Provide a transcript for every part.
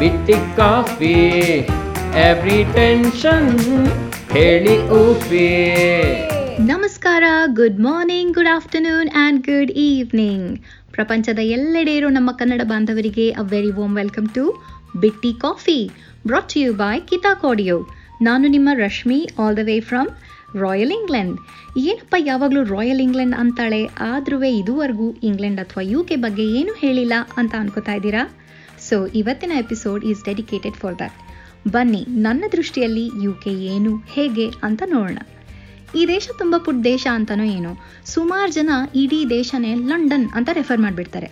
ಬಿಟ್ಟಿ coffee every tension ಹೇಳಿ ಉಫಿ ನಮಸ್ಕಾರ good morning good afternoon and good evening ಪ್ರಪಂಚದ ಎಲ್ಲೆಡೆ ಇರೋ ನಮ್ಮ ಕನ್ನಡ ಬಾಂಧವರಿಗೆ a very warm welcome to ಬಿಟ್ಟಿ ಕಾಫಿ ಬ್ರಾಟ್ ಯು ಬೈ ಕಿತಾ ಆಡಿಯೋ ನಾನು ನಿಮ್ಮ Rashmi all the way from royal England ಏನಪ್ಪ ಯಾವಾಗಲೂ ರಾಯಲ್ ಇಂಗ್ಲೆಂಡ್ ಅಂತಾಳೆ? ಆದ್ರೂ ಇದುವರೆಗೂ ಇಂಗ್ಲೆಂಡ್ ಅಥವಾ ಯು ಕೆ ಬಗ್ಗೆ ಏನೂ ಹೇಳಿಲ್ಲ ಅಂತ ಅನ್ಕೋತಾ ಇದ್ದೀರಾ? ಸೊ ಇವತ್ತಿನ episode is dedicated for that ಬನ್ನಿ, ನನ್ನ ದೃಷ್ಟಿಯಲ್ಲಿ ಯು ಕೆ ಏನು, ಹೇಗೆ ಅಂತ ನೋಡೋಣ. ಈ ದೇಶ ತುಂಬ ಪುಟ್ಟ ದೇಶ ಅಂತನೋ ಏನೋ, ಸುಮಾರು ಜನ ಇಡೀ ದೇಶನೇ ಲಂಡನ್ ಅಂತ ರೆಫರ್ ಮಾಡಿಬಿಡ್ತಾರೆ.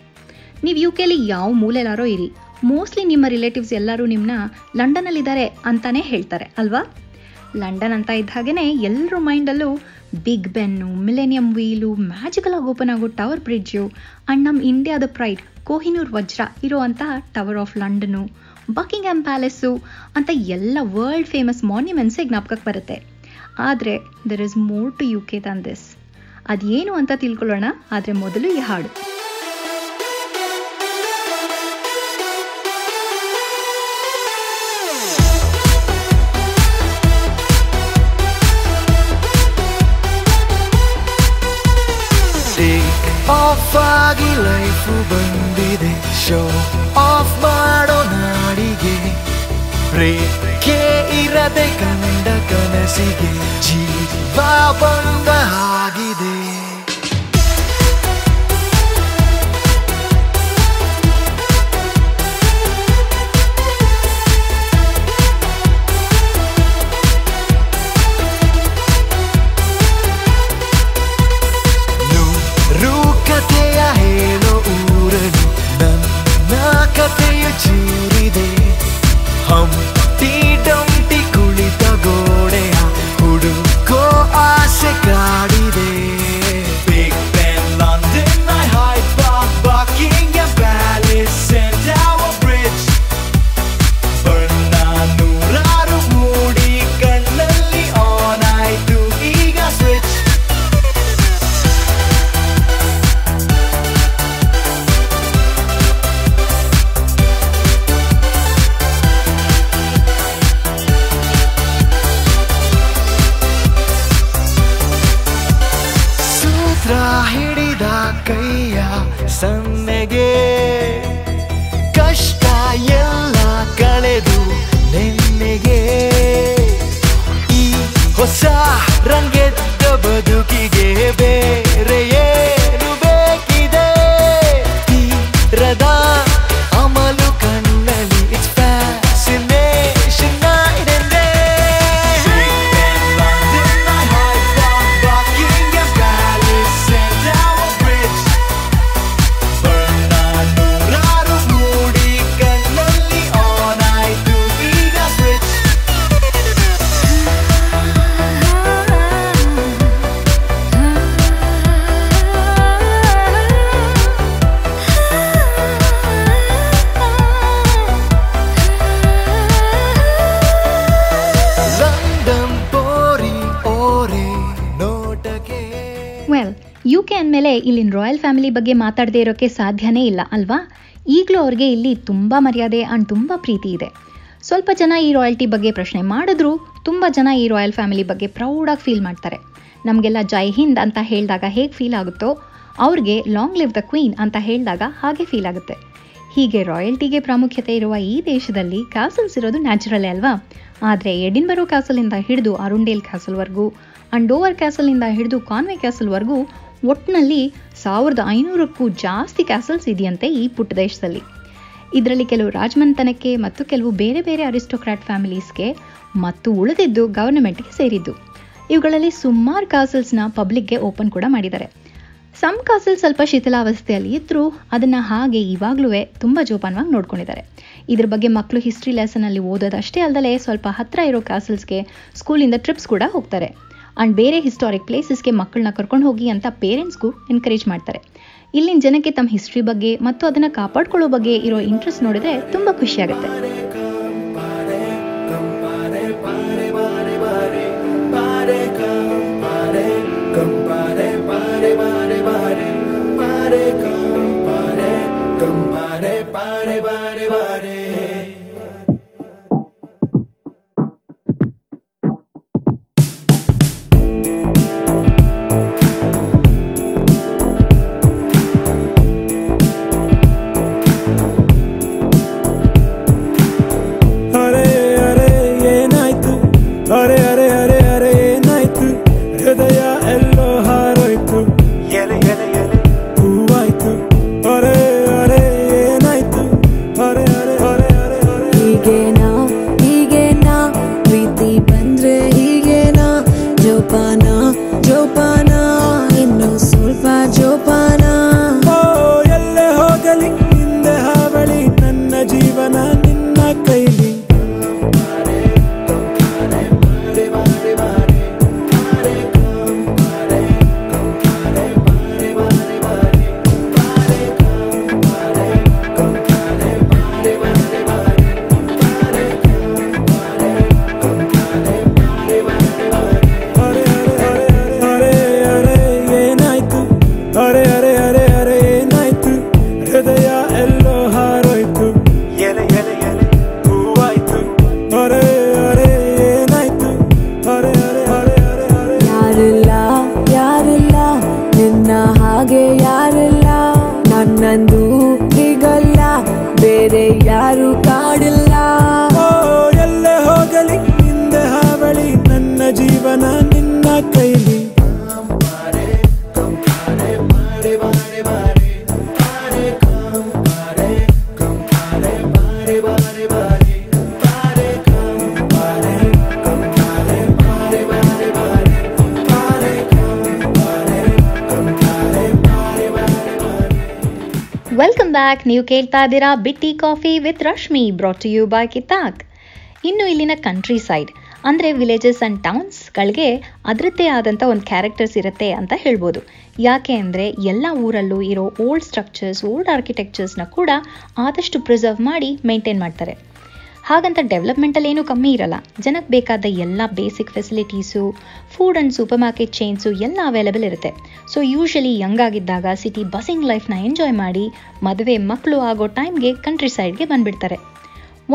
ನೀವು ಯು ಕೆಲಿ ಯಾವ ಮೂಲೆಲ್ಲಾರೋ ಇರಿ ಮೋಸ್ಟ್ಲಿ ನಿಮ್ಮ ರಿಲೇಟಿವ್ಸ್ ಎಲ್ಲರೂ ನಿಮ್ಮನ್ನ ಲಂಡನಲ್ಲಿದ್ದಾರೆ ಅಂತಾನೆ ಹೇಳ್ತಾರೆ, ಅಲ್ವಾ? ಲಂಡನ್ ಅಂತ ಇದ್ದ ಎಲ್ಲರ ಮೈಂಡಲ್ಲೂ big Ben millennium wheel magical ಆಗಿ ಓಪನ್ ಆಗೋ ಟವರ್ ಬ್ರಿಡ್ಜು ಆ್ಯಂಡ್ ನಮ್ಮ ಇಂಡಿಯಾದ ಪ್ರೈಡ್ ಕೋಹಿನೂರ್ ವಜ್ರ ಇರುವಂತಹ tower of London Buckingham palace ಅಂತ ಎಲ್ಲ ವರ್ಲ್ಡ್ ಫೇಮಸ್ ಮಾನ್ಯುಮೆಂಟ್ಸೇ ಜ್ಞಾಪಕಕ್ಕೆ ಬರುತ್ತೆ. ಆದರೆ there is more to U K than this ಅದೇನು ಅಂತ ತಿಳ್ಕೊಳ್ಳೋಣ, ಆದರೆ ಮೊದಲು ಈ ಹಾಡು. ಶೋ ಆಫ್ ಮಾಡೋ ನಾಡಿಗೆ. ರೇಖೆ ಇರದೆ ಕಂಡ ಕನಸಿಗೆ ಜೀವ ಬಂದ ಹಾಗಿದೆ. ವೆಲ್ ಯು ಕೆ ಅಂದಮೇಲೆ ಇಲ್ಲಿನ ರಾಯಲ್ ಫ್ಯಾಮಿಲಿ ಬಗ್ಗೆ ಮಾತಾಡದೇ ಇರೋಕ್ಕೆ ಸಾಧ್ಯನೇ ಇಲ್ಲ, ಅಲ್ವಾ? ಈಗಲೂ ಅವ್ರಿಗೆ ಇಲ್ಲಿ ತುಂಬ ಮರ್ಯಾದೆ ಆ್ಯಂಡ್ ತುಂಬ ಪ್ರೀತಿ ಇದೆ. ಸ್ವಲ್ಪ ಜನ ಈ ರಾಯಲ್ಟಿ ಬಗ್ಗೆ ಪ್ರಶ್ನೆ ಮಾಡಿದ್ರು ತುಂಬ ಜನ ಈ ರಾಯಲ್ ಫ್ಯಾಮಿಲಿ ಬಗ್ಗೆ ಪ್ರೌಡಾಗಿ ಫೀಲ್ ಮಾಡ್ತಾರೆ. ನಮಗೆಲ್ಲ ಜೈ ಹಿಂದ್ ಅಂತ ಹೇಳಿದಾಗ ಹೇಗೆ ಫೀಲ್ ಆಗುತ್ತೋ, ಅವ್ರಿಗೆ ಲಾಂಗ್ ಲಿವ್ ದ ಕ್ವೀನ್ ಅಂತ ಹೇಳಿದಾಗ ಹಾಗೆ ಫೀಲ್ ಆಗುತ್ತೆ. ಹೀಗೆ ರಾಯಲ್ಟಿಗೆ ಪ್ರಾಮುಖ್ಯತೆ ಇರುವ ಈ ದೇಶದಲ್ಲಿ ಕ್ಯಾಸಲ್ಸ್ ಇರೋದು ನ್ಯಾಚುರಲ್ಲೇ ಅಲ್ವಾ? ಆದರೆ ಎಡಿನ್ಬರೋ ಕ್ಯಾಸಲಿಂದ ಹಿಡಿದು ಅರುಂಡೇಲ್ ಕ್ಯಾಸಲ್ವರೆಗೂ ಅಂಡ್ ಡೋವರ್ ಕ್ಯಾಸಲ್ನಿಂದ ಹಿಡಿದು ಕಾನ್ವೆ ಕ್ಯಾಸಲ್ವರೆಗೂ ಒಟ್ಟಿನಲ್ಲಿ ಸಾವಿರದ ಐನೂರಕ್ಕೂ ಜಾಸ್ತಿ ಕ್ಯಾಸಲ್ಸ್ ಇದೆಯಂತೆ ಈ ಪುಟ್ಟ ದೇಶದಲ್ಲಿ. ಇದರಲ್ಲಿ ಕೆಲವು ರಾಜಮಂತನಕ್ಕೆ ಮತ್ತು ಕೆಲವು ಬೇರೆ ಬೇರೆ ಅರಿಸ್ಟೋಕ್ರಾಟ್ ಫ್ಯಾಮಿಲೀಸ್ಗೆ ಮತ್ತು ಉಳಿದಿದ್ದು ಗವರ್ನಮೆಂಟ್ಗೆ ಸೇರಿದ್ದು. ಇವುಗಳಲ್ಲಿ ಸುಮಾರು ಕ್ಯಾಸಲ್ಸ್ನ ಪಬ್ಲಿಕ್ಗೆ ಓಪನ್ ಕೂಡ ಮಾಡಿದ್ದಾರೆ. ಸಮ್ ಕಾಸಲ್ ಸ್ವಲ್ಪ ಶಿಥಿಲಾವಸ್ಥೆಯಲ್ಲಿ ಇದ್ದರೂ ಅದನ್ನು ಹಾಗೆ ಇವಾಗಲೂ ತುಂಬ ಜೋಪಾನವಾಗಿ ನೋಡ್ಕೊಂಡಿದ್ದಾರೆ. ಇದ್ರ ಬಗ್ಗೆ ಮಕ್ಕಳು ಹಿಸ್ಟ್ರಿ ಲೆಸನಲ್ಲಿ ಓದೋದಷ್ಟೇ ಅಲ್ಲದೆ ಸ್ವಲ್ಪ ಹತ್ತಿರ ಇರೋ ಕ್ಯಾಸಲ್ಸ್ಗೆ ಸ್ಕೂಲಿಂದ ಟ್ರಿಪ್ಸ್ ಕೂಡ ಹೋಗ್ತಾರೆ. ಆ್ಯಂಡ್ ಬೇರೆ ಹಿಸ್ಟಾರಿಕ್ ಪ್ಲೇಸಸ್ಗೆ ಮಕ್ಕಳನ್ನ ಕರ್ಕೊಂಡು ಹೋಗಿ ಅಂತ ಪೇರೆಂಟ್ಸ್ಗೂ ಎನ್ಕರೇಜ್ ಮಾಡ್ತಾರೆ. ಇಲ್ಲಿನ ಜನಕ್ಕೆ ತಮ್ಮ ಹಿಸ್ಟ್ರಿ ಬಗ್ಗೆ ಮತ್ತು ಅದನ್ನು ಕಾಪಾಡ್ಕೊಳ್ಳೋ ಬಗ್ಗೆ ಇರೋ ಇಂಟ್ರೆಸ್ಟ್ ನೋಡಿದ್ರೆ ತುಂಬ ಖುಷಿಯಾಗುತ್ತೆ ನೀವು ಕೇಳ್ತಾ ಇದ್ದೀರಾ ಬಿಟ್ಟಿ coffee with Rashmi brought you by ಕಿತಾಕ್. ಇನ್ನು ಇಲ್ಲಿನ ಕಂಟ್ರಿ ಸೈಡ್ ಅಂದರೆ ವಿಲೇಜಸ್ ಆ್ಯಂಡ್ ಟೌನ್ಸ್ಗಳಿಗೆ ಅದರದ್ದೇ ಆದಂಥ ಒಂದು ಕ್ಯಾರೆಕ್ಟರ್ಸ್ ಇರುತ್ತೆ ಅಂತ ಹೇಳ್ಬೋದು. ಯಾಕೆ ಅಂದರೆ ಎಲ್ಲ ಊರಲ್ಲೂ ಇರೋ ಓಲ್ಡ್ ಸ್ಟ್ರಕ್ಚರ್ಸ್ ಓಲ್ಡ್ ಆರ್ಕಿಟೆಕ್ಚರ್ಸ್ನ ಕೂಡ ಆದಷ್ಟು ಪ್ರಿಸರ್ವ್ ಮಾಡಿ ಮೇಂಟೈನ್ ಮಾಡ್ತಾರೆ. ಹಾಗಂತ ಡೆವಲಪ್ಮೆಂಟಲ್ಲಿ ಏನೂ ಕಮ್ಮಿ ಇರಲ್ಲ. ಜನಕ್ಕೆ ಬೇಕಾದ ಎಲ್ಲ basic facilities food and supermarket chains ಎಲ್ಲ ಅವೈಲೇಬಲ್ ಇರುತ್ತೆ. ಸೊ ಯೂಶಲಿ ಯಂಗ್ ಆಗಿದ್ದಾಗ ಸಿಟಿ ಬಸ್ಸಿಂಗ್ ಲೈಫ್ನ ಎಂಜಾಯ್ ಮಾಡಿ ಮದುವೆ ಮಕ್ಕಳು ಆಗೋ ಟೈಮ್ಗೆ ಕಂಟ್ರಿ ಸೈಡ್ಗೆ ಬಂದುಬಿಡ್ತಾರೆ.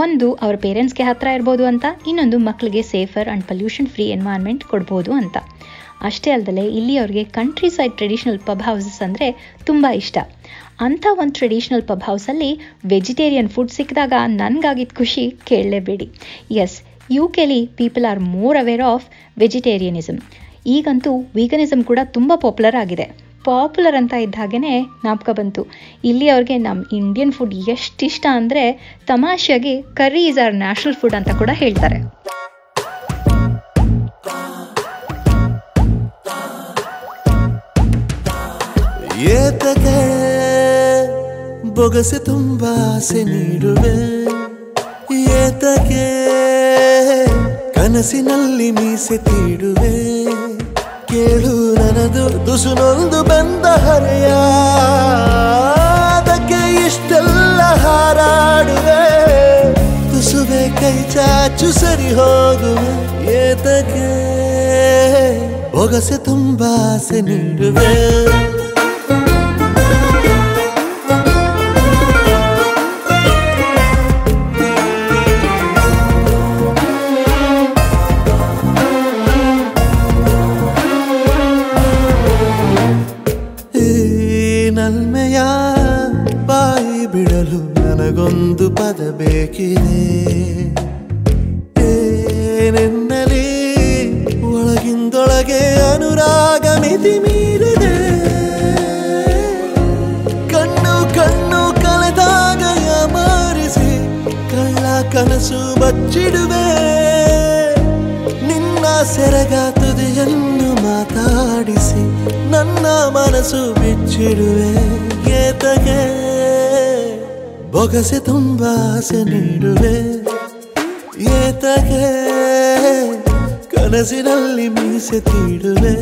ಒಂದು, ಅವ್ರ ಪೇರೆಂಟ್ಸ್ಗೆ ಹತ್ತಿರ ಇರ್ಬೋದು ಅಂತ, ಇನ್ನೊಂದು ಮಕ್ಕಳಿಗೆ safer and pollution free environment ಕೊಡ್ಬೋದು ಅಂತ. ಅಷ್ಟೇ ಅಲ್ಲದೆ ಇಲ್ಲಿ ಅವ್ರಿಗೆ countryside traditional pub houses ಅಂದರೆ ತುಂಬ ಇಷ್ಟ. ಅಂಥ ಒಂದು ಟ್ರೆಡಿಷ್ನಲ್ ಪಬ್ ಹೌಸಲ್ಲಿ ವೆಜಿಟೇರಿಯನ್ ಫುಡ್ ಸಿಕ್ಕಿದಾಗ ನನಗಾಗಿದ್ದ ಖುಷಿ ಕೇಳಲೇಬೇಡಿ. S you ಕೆಲಿ people are more aware of vegetarianism ಈಗಂತೂ ವೀಗನಿಸಮ್ ಕೂಡ ತುಂಬ ಪಾಪ್ಯುಲರ್ ಆಗಿದೆ. ಪಾಪ್ಯುಲರ್ ಅಂತ ಇದ್ದ ಹಾಗೇ ಜ್ಞಾಪಕ ಬಂತು. ಇಲ್ಲಿ ಅವ್ರಿಗೆ ನಮ್ಮ ಇಂಡಿಯನ್ ಫುಡ್ ಎಷ್ಟಿಷ್ಟ ಅಂದರೆ ತಮಾಷೆಯಾಗಿ curry is our national food ಅಂತ ಕೂಡ ಹೇಳ್ತಾರೆ. ಬೊಗಸೆ ತುಂಬ ಆಸೆ ನೀಡುವೆ. ಏತಕ್ಕೆ ಕನಸಿನಲ್ಲಿ ಮೀಸೆ ತೀಡುವೆ. ಕೇಳು ನನದು ತುಸುನೊಂದು ಬಂದ ಹರೆಯ. ಅದಕ್ಕೆ ಇಷ್ಟೆಲ್ಲ ಹಾರಾಡುವೆ. ತುಸುವೆ ಕೈ ಚಾಚು ಸರಿ ಹೋಗುವೆ. ಏತಕ್ಕೆ ಬೊಗಸೆ ತುಂಬ ಆಸೆ ನೀಡುವೆ. ಬಿಡಲು ನನಗೊಂದು ಪದ ಬೇಕಿದೆ. ಏನೆನ್ನಲಿ ಒಳಗಿಂದೊಳಗೆ ಅನುರಾಗ ಮಿತಿ ಮೀರಿದೆ. ಕಣ್ಣು ಕಣ್ಣು ಕಳೆದಾಗ ಮಾರಿಸಿ ಕಳ್ಳ ಕನಸು ಬಚ್ಚಿಡುವೆ. ನಿನ್ನ ಸೆರಗ ತುದಿಯನ್ನು ಮಾತಾಡಿಸಿ ನನ್ನ ಮನಸ್ಸು ಬಿಚ್ಚಿಡುವೆ ಏತಗೆ ಬೊಗಸೆ ತುಂಬ ಆಸೆ ನೀಡುವೆ. ಏತಗೆ ಕನಸಿನಲ್ಲಿ ಮೀಸೆ ತೀಡುವೆ.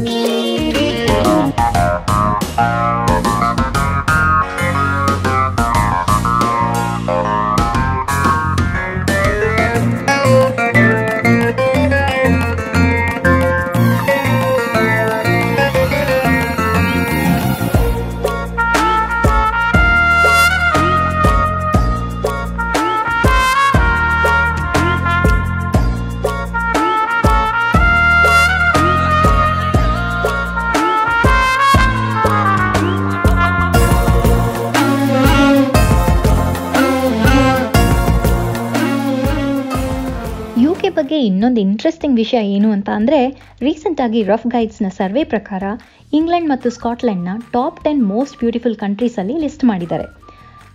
ಇನ್ನೊಂದು ಇಂಟ್ರೆಸ್ಟಿಂಗ್ ವಿಷಯ ಏನು ಅಂತ ಅಂದರೆ ರೀಸೆಂಟಾಗಿ ರಫ್ ಗೈಡ್ಸ್ನ ಸರ್ವೆ ಪ್ರಕಾರ ಇಂಗ್ಲೆಂಡ್ ಮತ್ತು ಸ್ಕಾಟ್ಲೆಂಡ್ನ ಟಾಪ್ ಟೆನ್ ಮೋಸ್ಟ್ ಬ್ಯೂಟಿಫುಲ್ ಕಂಟ್ರೀಸಲ್ಲಿ ಲಿಸ್ಟ್ ಮಾಡಿದ್ದಾರೆ.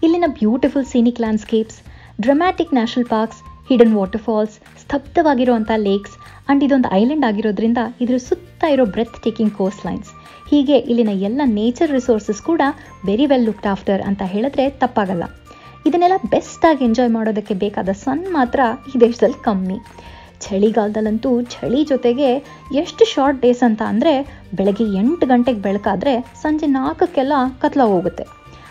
ಇಲ್ಲಿನ beautiful scenic landscapes dramatic national parks hidden waterfalls ಸ್ತಬ್ಧವಾಗಿರುವಂಥ lakes and ಇದೊಂದು ಐಲ್ಯಾಂಡ್ ಆಗಿರೋದ್ರಿಂದ ಇದ್ರ ಸುತ್ತ ಇರೋ ಬ್ರೆತ್ ಟೇಕಿಂಗ್ ಕೋಸ್ಟ್ ಲೈನ್ಸ್ ಹೀಗೆ ಇಲ್ಲಿನ ಎಲ್ಲ ನೇಚರ್ ರಿಸೋರ್ಸಸ್ ಕೂಡ ವೆರಿ ವೆಲ್ ಲುಕ್ಡ್ ಆಫ್ಟರ್ ಅಂತ ಹೇಳಿದ್ರೆ ತಪ್ಪಾಗಲ್ಲ. ಇದನ್ನೆಲ್ಲ ಬೆಸ್ಟಾಗಿ ಎಂಜಾಯ್ ಮಾಡೋದಕ್ಕೆ ಬೇಕಾದ ಸನ್ ಮಾತ್ರ ಈ ದೇಶದಲ್ಲಿ ಕಮ್ಮಿ. ಚಳಿಗಾಲದಲ್ಲಂತೂ ಚಳಿ ಜೊತೆಗೆ ಎಷ್ಟು ಶಾರ್ಟ್ ಡೇಸ್ ಅಂತ ಅಂದರೆ ಬೆಳಗ್ಗೆ ಎಂಟು ಗಂಟೆಗೆ ಬೆಳಕಾದ್ರೆ ಸಂಜೆ ನಾಲ್ಕಕ್ಕೆಲ್ಲ ಕತ್ಲ ಹೋಗುತ್ತೆ.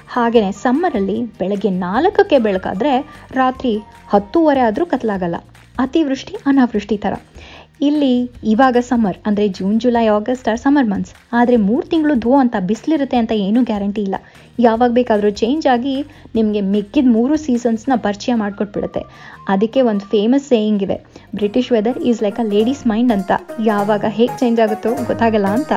ಹಾಗೆಯೇ ಸಮ್ಮರಲ್ಲಿ ಬೆಳಗ್ಗೆ ನಾಲ್ಕಕ್ಕೆ ಬೆಳಕಾದ್ರೆ ರಾತ್ರಿ ಹತ್ತೂವರೆ ಆದರೂ ಕತ್ಲಾಗಲ್ಲ. ಅತಿವೃಷ್ಟಿ, ಅನಾವೃಷ್ಟಿ ಥರ. ಇಲ್ಲಿ ಇವಾಗ ಸಮ್ಮರ್ ಅಂದರೆ June July August are summer months ಆದರೆ ಮೂರು ತಿಂಗಳು ಧೋ ಅಂತ ಬಿಸಿಲಿರುತ್ತೆ ಅಂತ ಏನೂ ಗ್ಯಾರಂಟಿ ಇಲ್ಲ. ಯಾವಾಗ ಬೇಕಾದರೂ ಚೇಂಜ್ ಆಗಿ ನಿಮಗೆ ಮಿಕ್ಕಿದ ಮೂರು ಸೀಸನ್ಸ್ನ ಪರಿಚಯ ಮಾಡಿಕೊಟ್ಬಿಡುತ್ತೆ. ಅದಕ್ಕೆ ಒಂದು ಫೇಮಸ್ ಸೇಯಿಂಗ್ ಇದೆ. British weather is like a ladies mind ಅಂತ. ಯಾವಾಗ ಹೇಗೆ ಚೇಂಜ್ ಆಗುತ್ತೋ ಗೊತ್ತಾಗಲ್ಲ ಅಂತ.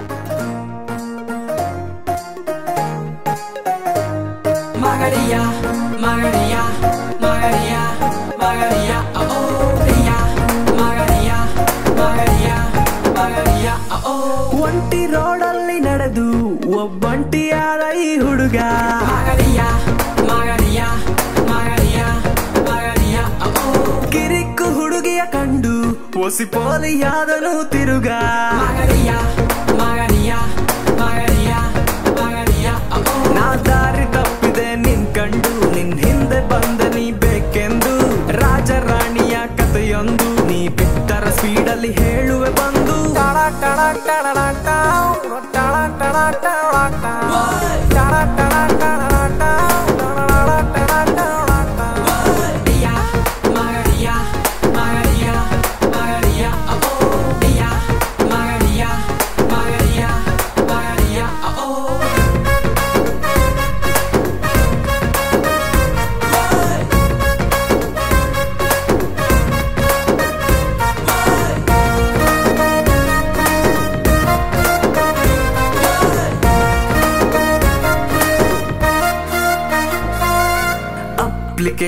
ಹುಡುಗ Maria, Maria, oh oh. ಕಿರಿಕ್ಕು ಹುಡುಗಿಯ ಕಂಡು ಒಸಿ ಪೋಲಿಯಾದನು ತಿರುಗ Maria, Maria, oh oh. ನಾ ದಾರಿ ತಪ್ಪಿದೆ ನಿನ್ ಕಂಡು ನಿನ್ ಹಿಂದೆ ಬಂದ ನೀ ಬೇಕೆಂದು ರಾಜ ರಾಣಿಯ ಕಥೆಯೊಂದು ನೀ ಬಿತ್ತರ ಸ್ಪೀಡಲ್ಲಿ ಹೇಳುವೆ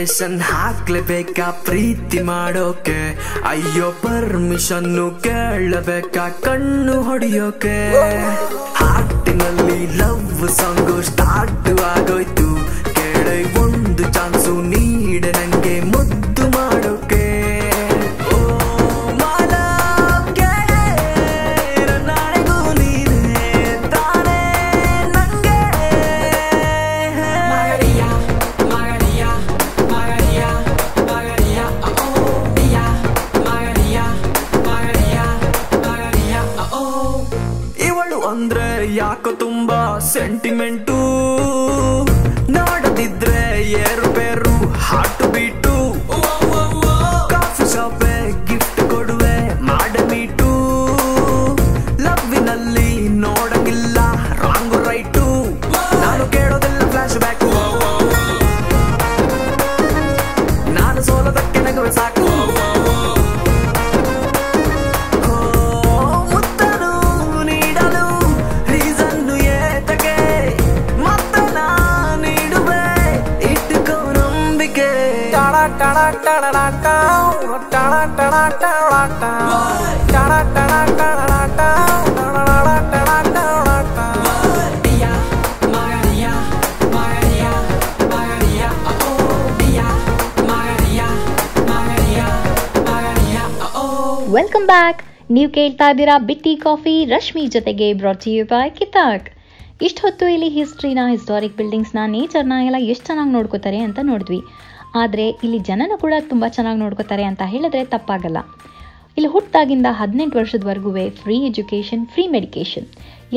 ಅಪ್ಲಿಕೇಶನ್ ಹಾಕ್ಲೇಬೇಕಾ ಪ್ರೀತಿ ಮಾಡೋಕೆ? ಅಯ್ಯೋ ಪರ್ಮಿಷನ್ ಕೇಳಬೇಕಾ? ಕಣ್ಣು ಹೊಡಿಯೋಕೆ? ಹಾಟಿನಲ್ಲಿ ಲವ್ ಸಾಂಗು ಸ್ಟಾರ್ಟ್ ಆಗೋಯ್ತು. ಟಡ ಟಡಡ tau, ಟಡ ಟಡ ಟಡಡ tau, ಟಡ ಟಡ ಟಡಡ tau, ಟಡಡ ಟಡ ಟಡಡ tau. Maria, Maria, Maria, Maria, oh oh. Maria, Maria, Maria, Maria, oh oh. Welcome back ನೀವು ಕೇಳ್ತಾ ಇದ್ದೀರಾ ಬಿಟ್ಟಿ ಕಾಫಿ ರಶ್ಮಿ ಜೊತೆಗೆ ಬ್ರಾಟ್ ಯು ಬೈ ಕಿತಾಕ್ ಇಷ್ಟು ಹೊತ್ತು ಇಲ್ಲಿ ಹಿಸ್ಟ್ರಿನ ಹಿಸ್ಟಾರಿಕ್ ಬಿಲ್ಡಿಂಗ್ಸ್ನ ನೇಚರ್ನ ಎಲ್ಲ ಎಷ್ಟು ಚೆನ್ನಾಗಿ ನೋಡ್ಕೋತಾರೆ ಅಂತ ನೋಡಿದ್ವಿ ಆದರೆ ಇಲ್ಲಿ ಜನನ ಕೂಡ ತುಂಬ ಚೆನ್ನಾಗಿ ನೋಡ್ಕೋತಾರೆ ಅಂತ ಹೇಳಿದ್ರೆ ತಪ್ಪಾಗಲ್ಲ. ಇಲ್ಲಿ ಹುಟ್ಟಾಗಿಂದ ಹದಿನೆಂಟು ವರ್ಷದವರೆಗೂ ಫ್ರೀ ಎಜುಕೇಷನ್ ಫ್ರೀ ಮೆಡಿಕೇಷನ್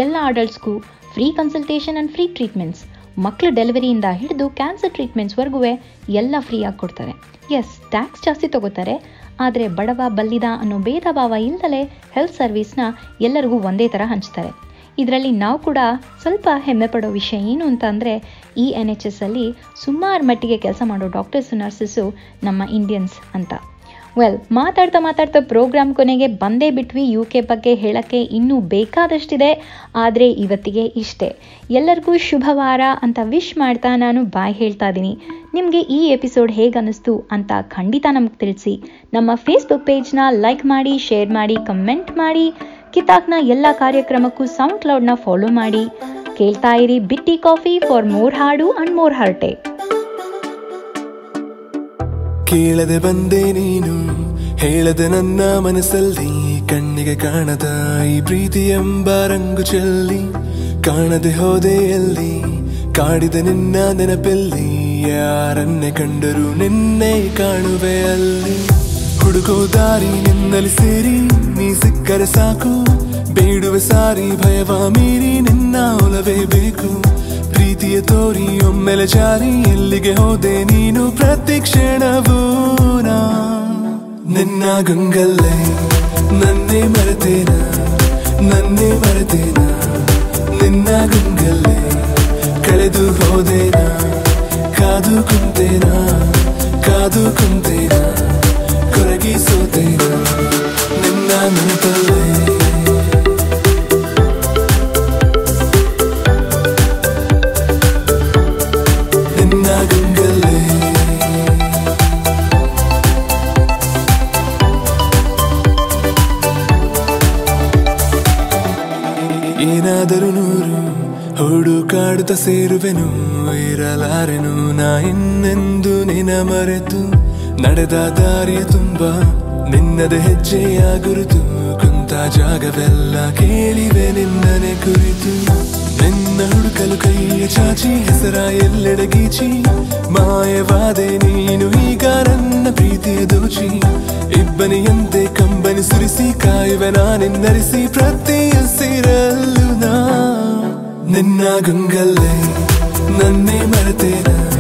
ಎಲ್ಲ ಅಡಲ್ಟ್ಸ್ಗೂ free consultation and free treatments ಮಕ್ಕಳು ಡೆಲಿವರಿಯಿಂದ ಹಿಡಿದು ಕ್ಯಾನ್ಸರ್ ಟ್ರೀಟ್ಮೆಂಟ್ಸ್ವರೆಗೂ ಎಲ್ಲ ಫ್ರೀಯಾಗಿ ಕೊಡ್ತಾರೆ. ಎಸ್ ಟ್ಯಾಕ್ಸ್ ಜಾಸ್ತಿ ತಗೋತಾರೆ, ಆದರೆ ಬಡವ ಬಲ್ಲಿದ ಅನ್ನೋ ಭೇದ ಭಾವ ಇಲ್ಲದಲೇ ಹೆಲ್ತ್ ಸರ್ವಿಸ್ನ ಎಲ್ಲರಿಗೂ ಒಂದೇ ಥರ ಹಂಚ್ತಾರೆ. ಇದರಲ್ಲಿ ನಾವು ಕೂಡ ಸ್ವಲ್ಪ ಹೆಮ್ಮೆ ಪಡೋ ವಿಷಯ ಏನು ಅಂತ ಅಂದರೆ ಈ ಎನ್ ಎಚ್ ಎಸ್ ಅಲ್ಲಿ ಸುಮಾರು ಮಟ್ಟಿಗೆ ಕೆಲಸ ಮಾಡೋ ಡಾಕ್ಟರ್ಸ್ ನರ್ಸಸ್ಸು ನಮ್ಮ ಇಂಡಿಯನ್ಸ್ ಅಂತ. ವೆಲ್ ಮಾತಾಡ್ತಾ ಮಾತಾಡ್ತಾ ಪ್ರೋಗ್ರಾಮ್ ಕೊನೆಗೆ ಬಂದೇ ಬಿಟ್ವಿ ಯು ಕೆ ಬಗ್ಗೆ ಹೇಳೋಕ್ಕೆ ಇನ್ನೂ ಬೇಕಾದಷ್ಟಿದೆ, ಆದರೆ ಇವತ್ತಿಗೆ ಇಷ್ಟೇ. ಎಲ್ಲರಿಗೂ ಶುಭವಾರ ಅಂತ ವಿಶ್ ಮಾಡ್ತಾ ನಾನು ಬಾಯ್ ಹೇಳ್ತಾ ಇದ್ದೀನಿ ನಿಮಗೆ ಈ ಎಪಿಸೋಡ್ ಹೇಗೆ ಅನ್ನಿಸ್ತು ಅಂತ ಖಂಡಿತ ನಮಗೆ ತಿಳಿಸಿ. ನಮ್ಮ ಫೇಸ್ಬುಕ್ ಪೇಜ್ನ ಲೈಕ್ ಮಾಡಿ ಶೇರ್ ಮಾಡಿ ಕಮೆಂಟ್ ಮಾಡಿ. ಕಿತಾಕ್ನ ಎಲ್ಲ ಕಾರ್ಯಕ್ರಮಕ್ಕೂ ಸೌಂಡ್ ಕ್ಲೌಡ್ನ ಫಾಲೋ ಮಾಡಿ. ಕೇಳ್ತಾ ಇರಿ ಬಿಟ್ಟಿ ಕಾಫಿ ಫಾರ್ ಮೋರ್ ಹಾಡು ಅಂಡ್ ಮೋರ್ ಹರ್ಟೆ. ಕೇಳದೆ ಬಂದೆ ನೀನು, ಹೇಳದೆ ನನ್ನ ಮನಸ್ಸಲ್ಲಿ, ಕಣ್ಣಿಗೆ ಕಾಣದ ಈ ಪ್ರೀತಿ ಎಂಬ ರಂಗು ಚೆಲ್ಲಿ, ಕಾಣದೆ ಹೋದೆ ಎಲ್ಲಿ, ಕಾಡಿದ ನಿನ್ನ ನೆನಪಲ್ಲಿ, ಯಾರನ್ನೇ ಕಂಡರೂ ನಿನ್ನೆ ಕಾಣುವೆ ಅಲ್ಲಿ. ಹುಡುಕೋ ದಾರಿ ನಿನ್ನಲ್ಲಿ ಸೇರಿ, ನೀ ಸಿಕ್ಕರೆ ಸಾಕು. ಬೇಡುವೆ ಸಾರಿ, ಭಯವ ಮೀರಿ, ನಿನ್ನ ಒಲವೇ ಬೇಕು. ಪ್ರೀತಿಯ ತೋರಿ, ಒಮ್ಮೆಲೆ ಜಾರಿ, ಎಲ್ಲಿಗೆ ಹೋದೆ ನೀನು ಪ್ರತಿ ಕ್ಷಣವೂ ನಿನ್ನ ಗಂಗಲ್ಲೇ, ನನ್ನೇ ಮರೆತೇನ? ನನ್ನೇ ಮರೆತೇನ? ನಿನ್ನ ಗಂಗಲ್ಲೇ, ಕಳೆದು ಹೋದೇನಾ? ಕಾದು ಕುಂತೇನಾ? ಕಾದು ಕುಂತೇನ? ಕೊರಗಿ ಸೋತೇನ ನಿನ್ನ ನೆನಪಲ್ಲೇ ನಿನ್ನ ಏನಾದರೂ ನೂರು ಸೇರುವೆನು ಇರಲಾರೆನು ನಾ ಇನ್ನೆಂದು ನಿನ ಮರೆತು. ನಡೆದ ದಾರಿಯ ತುಂಬ, ನಿನ್ನದ ಹೆಜ್ಜೆಯ ಗುರುತು. ಕುಂತ ಜಾಗವೆಲ್ಲ ಕೇಳಿವೆ ನಿನ್ನನೆ ಕುರಿತು. ನಿನ್ನ ಹುಡುಕಲು ಕೈಯ ಚಾಚಿ, ಹೆಸರ ಎಲ್ಲೆಡೆ ಗೀಚಿ. ಮಾಯವಾದೆ ನೀನು ಈಗ ನನ್ನ ಪ್ರೀತಿಯ ದೋಚಿ. ಇಬ್ಬನಿಯಂತೆ ಕಂಬನಿ ಸುರಿಸಿ, ಕಾಯುವ ನಾನಿನ್ನರಿಸಿ ಪ್ರತಿ ಹಸಿರಲ್ಲೂ ನಾ. ನಿನ್ನ ಗಂಗಲ್ಲೇ ನನ್ನೇ ಮರೆತೇನ.